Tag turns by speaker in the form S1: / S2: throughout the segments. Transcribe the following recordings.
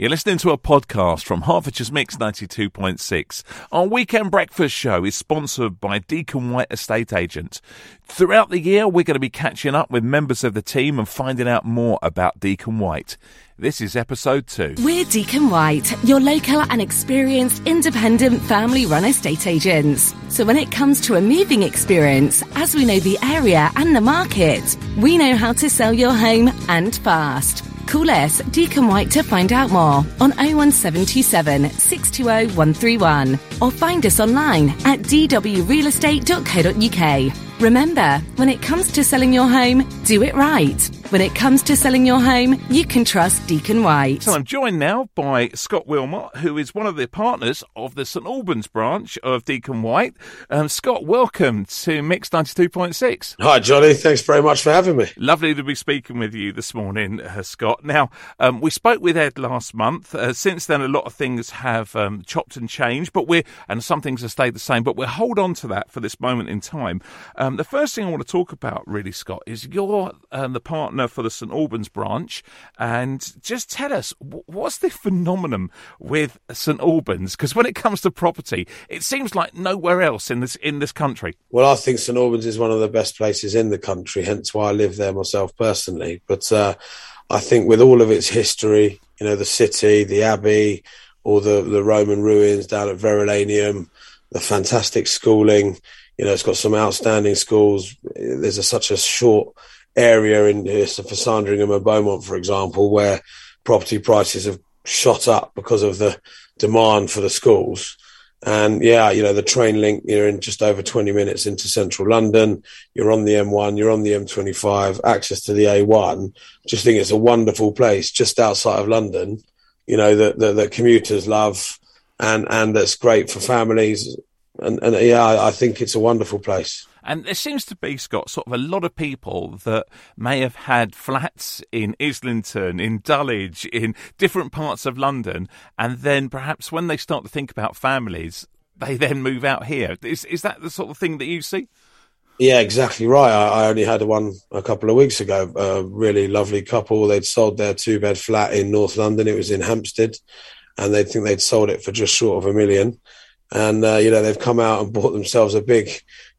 S1: You're listening to a podcast from Hertfordshire's Mix 92.6. Our weekend breakfast show is sponsored by Deakin White Estate Agent. Throughout the year, we're going to be catching up with members of the team and finding out more about Deakin White. This is episode two.
S2: We're Deakin White, your local and experienced independent family run estate agents. So when it comes to a moving experience, as we know the area and the market, we know how to sell your home and fast. Call us, Deakin White, to find out more on 01727 620 131 or find us online at dwrealestate.co.uk. Remember, when it comes to selling your home, do it right. When it comes to selling your home, you can trust Deakin White.
S1: So I'm joined now by Scott Willmott, who is one of the partners of the St Albans branch of Deakin White. Um, Scott, welcome to Mix 92.6.
S3: Hi, Johnny. Thanks very much for having me.
S1: Lovely to be speaking with you this morning, uh, Scott. Now, um, we spoke with Ed last month. Uh, since then, a lot of things have um, chopped and changed, but we're and some things have stayed the same. But we'll hold on to that for this moment in time. Um, the first thing I want to talk about, really, Scott, is you're um, the partner for the St Albans branch, and just tell us what's the phenomenon with St Albans? Because when it comes to property, it seems like nowhere else in this in this country.
S3: Well, I think St Albans is one of the best places in the country, hence why I live there myself personally. But uh, I think with all of its history, you know, the city, the abbey, all the the Roman ruins down at Verulamium, the fantastic schooling you know, it's got some outstanding schools. There's a, such a short area in here, for Sandringham and Beaumont, for example, where property prices have shot up because of the demand for the schools. And yeah, you know, the train link, you're in just over 20 minutes into central London. You're on the M1, you're on the M25, access to the A1. Just think it's a wonderful place just outside of London, you know, that, that, that commuters love and, and that's great for families and, and yeah, I think it's a wonderful place.
S1: And there seems to be, Scott, sort of a lot of people that may have had flats in Islington, in Dulwich, in different parts of London, and then perhaps when they start to think about families, they then move out here. Is is that the sort of thing that you see?
S3: Yeah, exactly right. I, I only had one a couple of weeks ago. A really lovely couple. They'd sold their two bed flat in North London. It was in Hampstead, and they think they'd sold it for just short of a million and uh, you know they've come out and bought themselves a big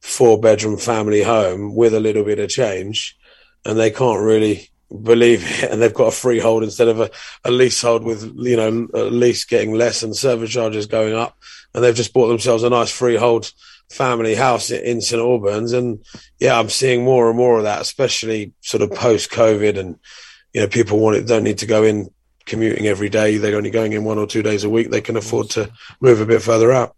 S3: four bedroom family home with a little bit of change and they can't really believe it and they've got a freehold instead of a, a leasehold with you know a lease getting less and service charges going up and they've just bought themselves a nice freehold family house in St Albans and yeah I'm seeing more and more of that especially sort of post covid and you know people want it don't need to go in commuting every day. They're only going in one or two days a week. They can afford to move a bit further out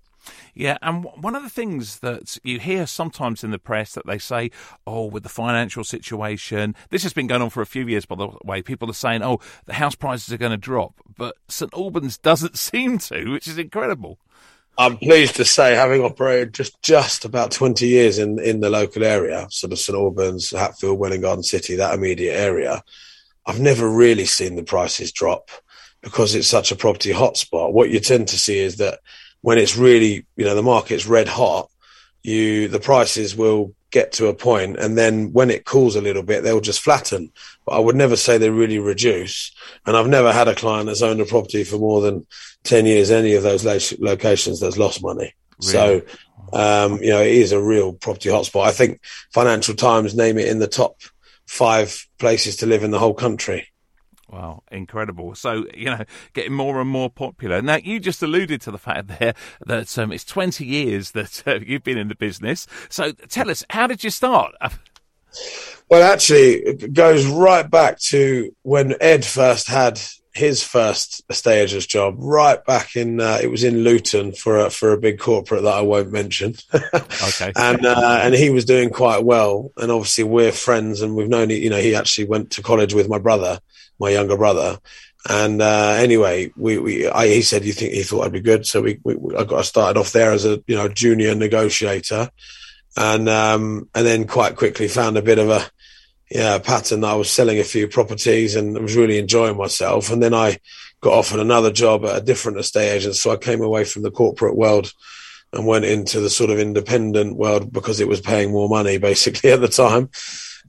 S1: yeah, and one of the things that you hear sometimes in the press that they say, oh, with the financial situation, this has been going on for a few years, by the way. People are saying, oh, the house prices are going to drop, but St Albans doesn't seem to, which is incredible.
S3: I'm pleased to say, having operated just just about 20 years in in the local area, sort of St Albans, Hatfield, Welwyn Garden City, that immediate area, I've never really seen the prices drop because it's such a property hotspot. What you tend to see is that when it's really, you know, the market's red hot, you, the prices will get to a point and then when it cools a little bit, they'll just flatten. But I would never say they really reduce. And I've never had a client that's owned a property for more than 10 years, any of those locations that's lost money. Really? So, um, you know, it is a real property hotspot. I think Financial Times name it in the top five places to live in the whole country.
S1: Wow, incredible. So, you know, getting more and more popular. Now, you just alluded to the fact there that um, it's 20 years that uh, you've been in the business. So tell us, how did you start?
S3: Well, actually, it goes right back to when Ed first had his first estate agent's job, right back in, uh, it was in Luton for a, for a big corporate that I won't mention. okay. and, uh, and he was doing quite well. And obviously we're friends and we've known, you know, he actually went to college with my brother my younger brother. And uh, anyway, we, we I, he said you think he thought I'd be good, so we, we I got started off there as a you know junior negotiator, and um, and then quite quickly found a bit of a yeah pattern. I was selling a few properties and was really enjoying myself, and then I got offered another job at a different estate agent, so I came away from the corporate world and went into the sort of independent world because it was paying more money basically at the time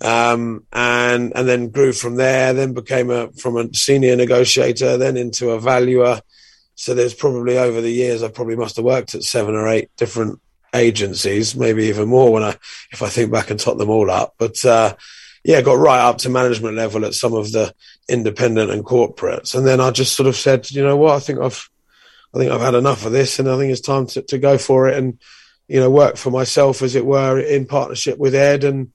S3: um, and and then grew from there. Then became a from a senior negotiator, then into a valuer. So there's probably over the years I probably must have worked at seven or eight different agencies, maybe even more when I if I think back and tot them all up. But uh, yeah, got right up to management level at some of the independent and corporates, and then I just sort of said, you know what, I think I've I think I've had enough of this, and I think it's time to, to go for it and you know work for myself, as it were, in partnership with Ed, and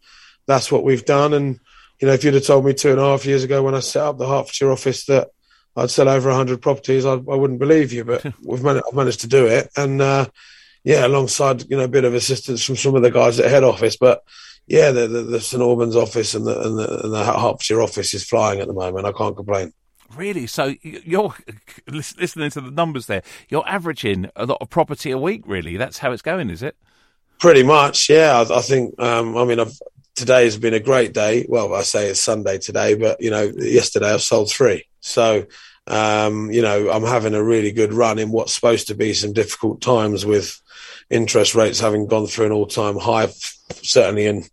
S3: that's what we've done. And you know, if you'd have told me two and a half years ago when I set up the Hertfordshire office that I'd sell over 100 properties, I, I wouldn't believe you. But we've managed, I've managed to do it, and uh, yeah, alongside you know a bit of assistance from some of the guys at head office, but yeah, the, the, the St Albans office and the, and the and the Hertfordshire office is flying at the moment. I can't complain.
S1: Really? So you're listening to the numbers there. You're averaging a lot of property a week. Really, that's how it's going, is it?
S3: Pretty much, yeah. I, I think. Um, I mean, I've, today has been a great day. Well, I say it's Sunday today, but you know, yesterday I've sold three. So, um, you know, I'm having a really good run in what's supposed to be some difficult times with interest rates having gone through an all-time high, certainly in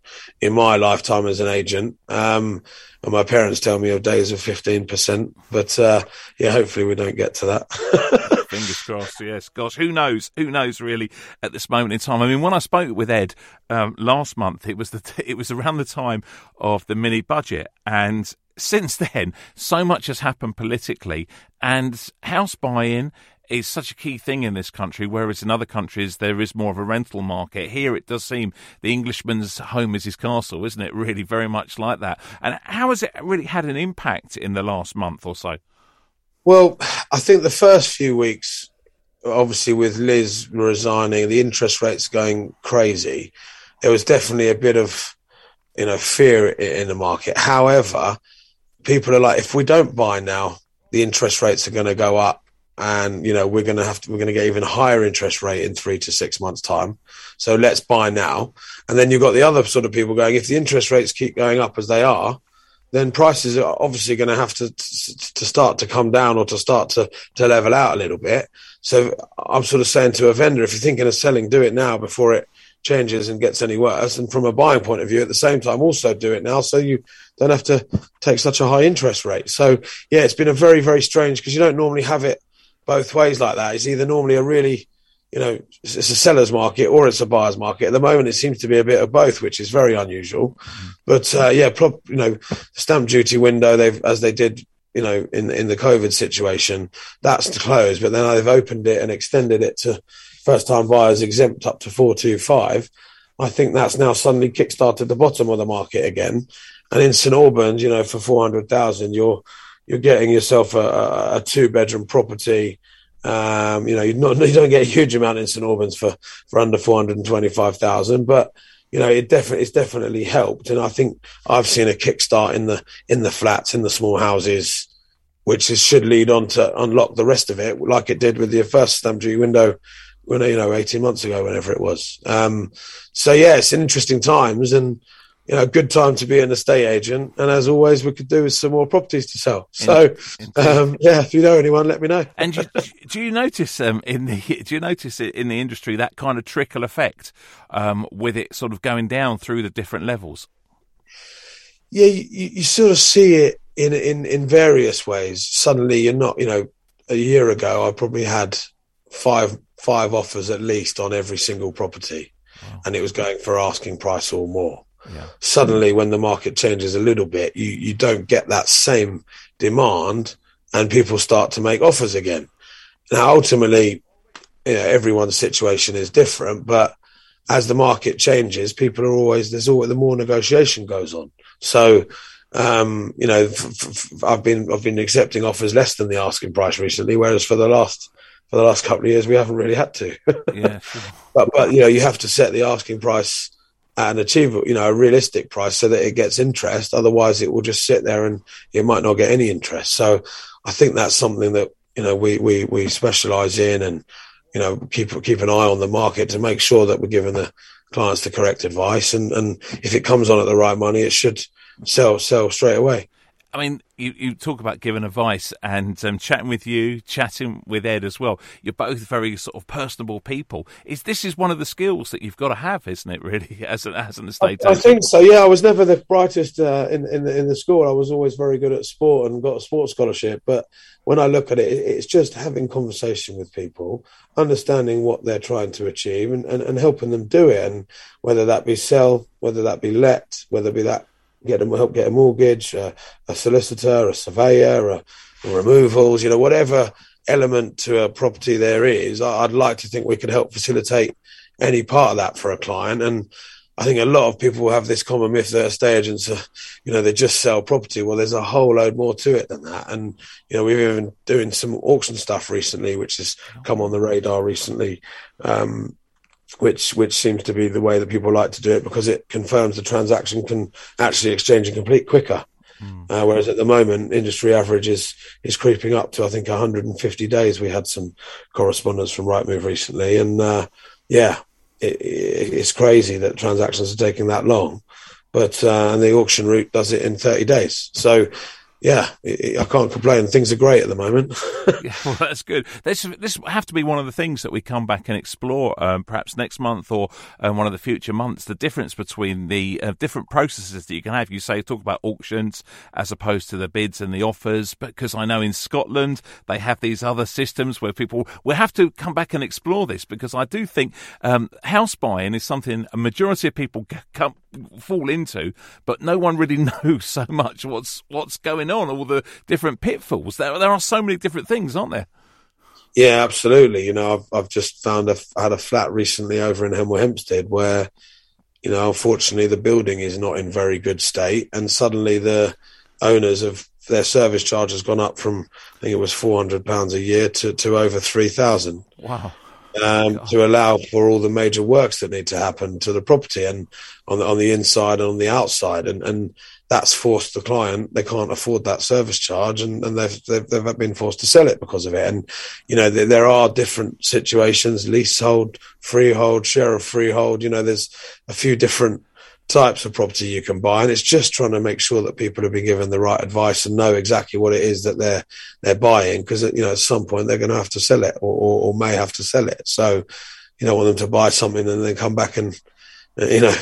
S3: in my lifetime as an agent. Um, and my parents tell me of days of 15%. But uh, yeah, hopefully we don't get to that.
S1: Fingers crossed, yes. Gosh, who knows? Who knows really at this moment in time? I mean, when I spoke with Ed um, last month, it was the it was around the time of the mini budget, and since then, so much has happened politically, and house buying is such a key thing in this country, whereas in other countries there is more of a rental market. Here it does seem the Englishman's home is his castle, isn't it? Really, very much like that. And how has it really had an impact in the last month or so?
S3: Well, I think the first few weeks, obviously with Liz resigning, the interest rates going crazy, there was definitely a bit of, you know, fear in the market. However, people are like, if we don't buy now, the interest rates are going to go up and you know we're going to have to we're going to get even higher interest rate in three to six months time. So let's buy now. And then you've got the other sort of people going if the interest rates keep going up as they are then prices are obviously going to have to to start to come down or to start to to level out a little bit. So i'm sort of saying to a vendor if you're thinking of selling do it now before it changes and gets any worse. And from a buying point of view at the same time also do it now so you don't have to take such a high interest rate. So yeah it's been a very very strange because you don't normally have it both ways like that. It's either normally a really, you know, it's a seller's market or it's a buyer's market. At the moment, it seems to be a bit of both, which is very unusual. Mm-hmm. But uh, yeah, you know, stamp duty window they've as they did, you know, in in the COVID situation, that's closed. But then they've opened it and extended it to first time buyers exempt up to four two five. I think that's now suddenly kickstarted the bottom of the market again. And in St Albans, you know, for four hundred thousand, you're you're getting yourself a, a two bedroom property. Um, you know, not, you don't get a huge amount in St Albans for, for under 425,000, but you know, it definitely, it's definitely helped. And I think I've seen a kickstart in the, in the flats, in the small houses, which is, should lead on to unlock the rest of it, like it did with the first stamp duty window, when, you know, 18 months ago, whenever it was. Um, so yeah, it's interesting times and, you know, good time to be an estate agent. And as always, we could do with some more properties to sell. So, um, yeah, if you know anyone, let me know.
S1: and you, do you notice um, in the do you notice in the industry that kind of trickle effect um, with it sort of going down through the different levels?
S3: Yeah, you, you sort of see it in in in various ways. Suddenly, you're not. You know, a year ago, I probably had five five offers at least on every single property, wow. and it was going for asking price or more yeah. Suddenly, when the market changes a little bit, you, you don't get that same demand and people start to make offers again. Now, ultimately, you know, everyone's situation is different, but as the market changes, people are always, there's always, the more negotiation goes on. So, um, you know, f- f- I've been, I've been accepting offers less than the asking price recently, whereas for the last, for the last couple of years, we haven't really had to. yeah, sure. but, but, you know, you have to set the asking price an achievable, you know, a realistic price so that it gets interest. Otherwise, it will just sit there and it might not get any interest. So I think that's something that, you know, we, we, we specialize in and, you know, keep, keep an eye on the market to make sure that we're giving the clients the correct advice. And, and if it comes on at the right money, it should sell, sell straight away.
S1: I mean, you, you talk about giving advice and um, chatting with you, chatting with Ed as well. You're both very sort of personable people. Is this is one of the skills that you've got to have, isn't it? Really, as an as an estate
S3: I, I think so. Yeah, I was never the brightest uh, in in the, in the school. I was always very good at sport and got a sports scholarship. But when I look at it, it's just having conversation with people, understanding what they're trying to achieve, and, and, and helping them do it. And whether that be sell, whether that be let, whether it be that get them help get a mortgage, uh, a solicitor, a surveyor, a, a removals, you know, whatever element to a property there is, I'd like to think we could help facilitate any part of that for a client. And I think a lot of people have this common myth that estate agents are, you know, they just sell property. Well, there's a whole load more to it than that. And, you know, we've even doing some auction stuff recently, which has come on the radar recently. Um, which which seems to be the way that people like to do it because it confirms the transaction can actually exchange and complete quicker. Mm. Uh, whereas at the moment, industry average is is creeping up to I think 150 days. We had some correspondence from Rightmove recently, and uh, yeah, it, it, it's crazy that transactions are taking that long. But uh, and the auction route does it in 30 days. So yeah, I can't complain. Things are great at the moment.
S1: yeah, well, that's good. This this have to be one of the things that we come back and explore, um, perhaps next month or um, one of the future months. The difference between the uh, different processes that you can have. You say talk about auctions as opposed to the bids and the offers, because I know in Scotland they have these other systems where people. We have to come back and explore this because I do think um, house buying is something a majority of people come fall into, but no one really knows so much what's what's going on, all the different pitfalls. There, there are so many different things, aren't there?
S3: Yeah, absolutely. You know, I've I've just found a had a flat recently over in Hemel Hempstead where, you know, unfortunately the building is not in very good state, and suddenly the owners of their service charge has gone up from I think it was four hundred pounds a year to to over three thousand.
S1: Wow
S3: um, to allow for all the major works that need to happen to the property and on the, on the inside and on the outside. And, and that's forced the client, they can't afford that service charge and, and they've, they've, they've been forced to sell it because of it. And, you know, there, there are different situations, leasehold, freehold, share of freehold, you know, there's a few different types of property you can buy, and it's just trying to make sure that people have been given the right advice and know exactly what it is that they're they're buying, because you know at some point they're going to have to sell it or, or, or may have to sell it. So you don't want them to buy something and then come back and you know,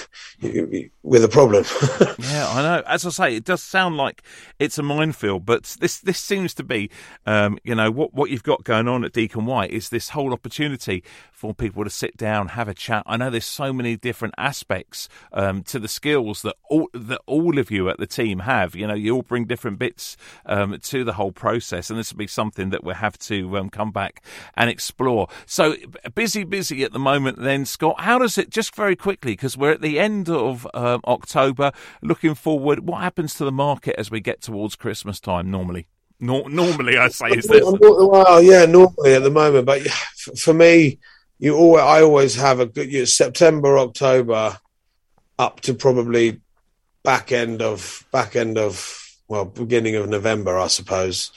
S3: with a problem.
S1: yeah, I know. As I say, it does sound like it's a minefield, but this this seems to be, um, you know, what what you've got going on at Deakin White is this whole opportunity for people to sit down, have a chat. I know there's so many different aspects um, to the skills that all that all of you at the team have. You know, you all bring different bits um, to the whole process, and this will be something that we'll have to um, come back and explore. So busy, busy at the moment. Then, Scott, how does it? Just very quickly because we're at the end of um, October. Looking forward, what happens to the market as we get towards Christmas time normally? No, normally, I say is this.
S3: Well, yeah, normally at the moment, but for me, you always, I always have a good September, October, up to probably back end of back end of well, beginning of November, I suppose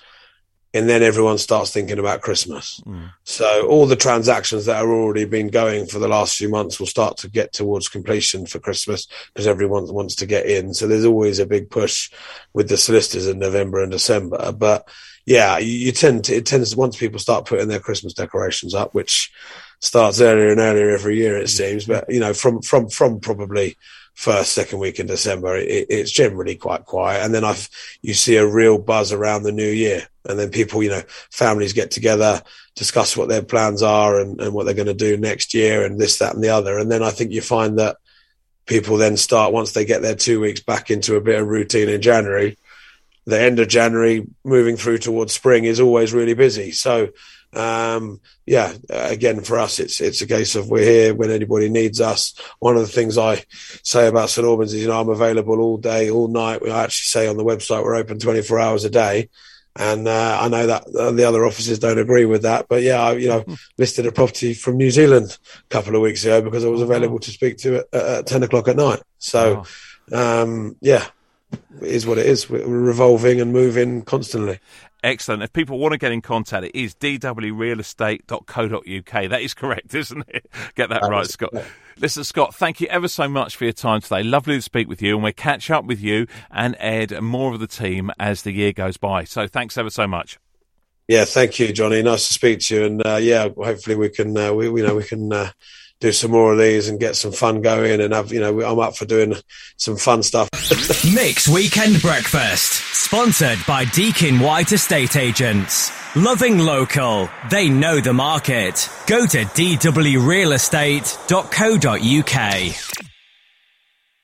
S3: and then everyone starts thinking about Christmas. Mm. So all the transactions that are already been going for the last few months will start to get towards completion for Christmas because everyone wants to get in. So there's always a big push with the solicitors in November and December. But yeah, you, you tend to, it tends once people start putting their Christmas decorations up, which starts earlier and earlier every year, it seems. But you know, from from from probably first, second week in December, it, it's generally quite quiet. And then I've, you see a real buzz around the new year. And then people, you know, families get together, discuss what their plans are and, and what they're going to do next year and this, that, and the other. And then I think you find that people then start, once they get their two weeks back into a bit of routine in January, the end of January, moving through towards spring is always really busy. So um, yeah, again, for us, it's it's a case of we're here when anybody needs us. One of the things I say about St Albans is, you know, I'm available all day, all night. We actually say on the website we're open 24 hours a day. And uh, I know that the other officers don't agree with that, but yeah, I, you know, hmm. listed a property from New Zealand a couple of weeks ago because I was oh, available to speak to at, at 10 o'clock at night. So, um, yeah, it is what it is. We're revolving and moving constantly
S1: Excellent. If people want to get in contact, it is dwrealestate.co.uk. That is correct, isn't it? Get that, that right, Scott. Correct. Listen, Scott, thank you ever so much for your time today. Lovely to speak with you, and we'll catch up with you and Ed and more of the team as the year goes by. So thanks ever so much.
S3: Yeah, thank you, Johnny. Nice to speak to you, and uh, yeah, hopefully we can, uh, we, you know, we can. Uh, do some more of these and get some fun going and have you know I'm up for doing some fun stuff.
S4: Mix Weekend Breakfast, sponsored by Deakin White Estate Agents. Loving local, they know the market. Go to dwrealestate.co.uk.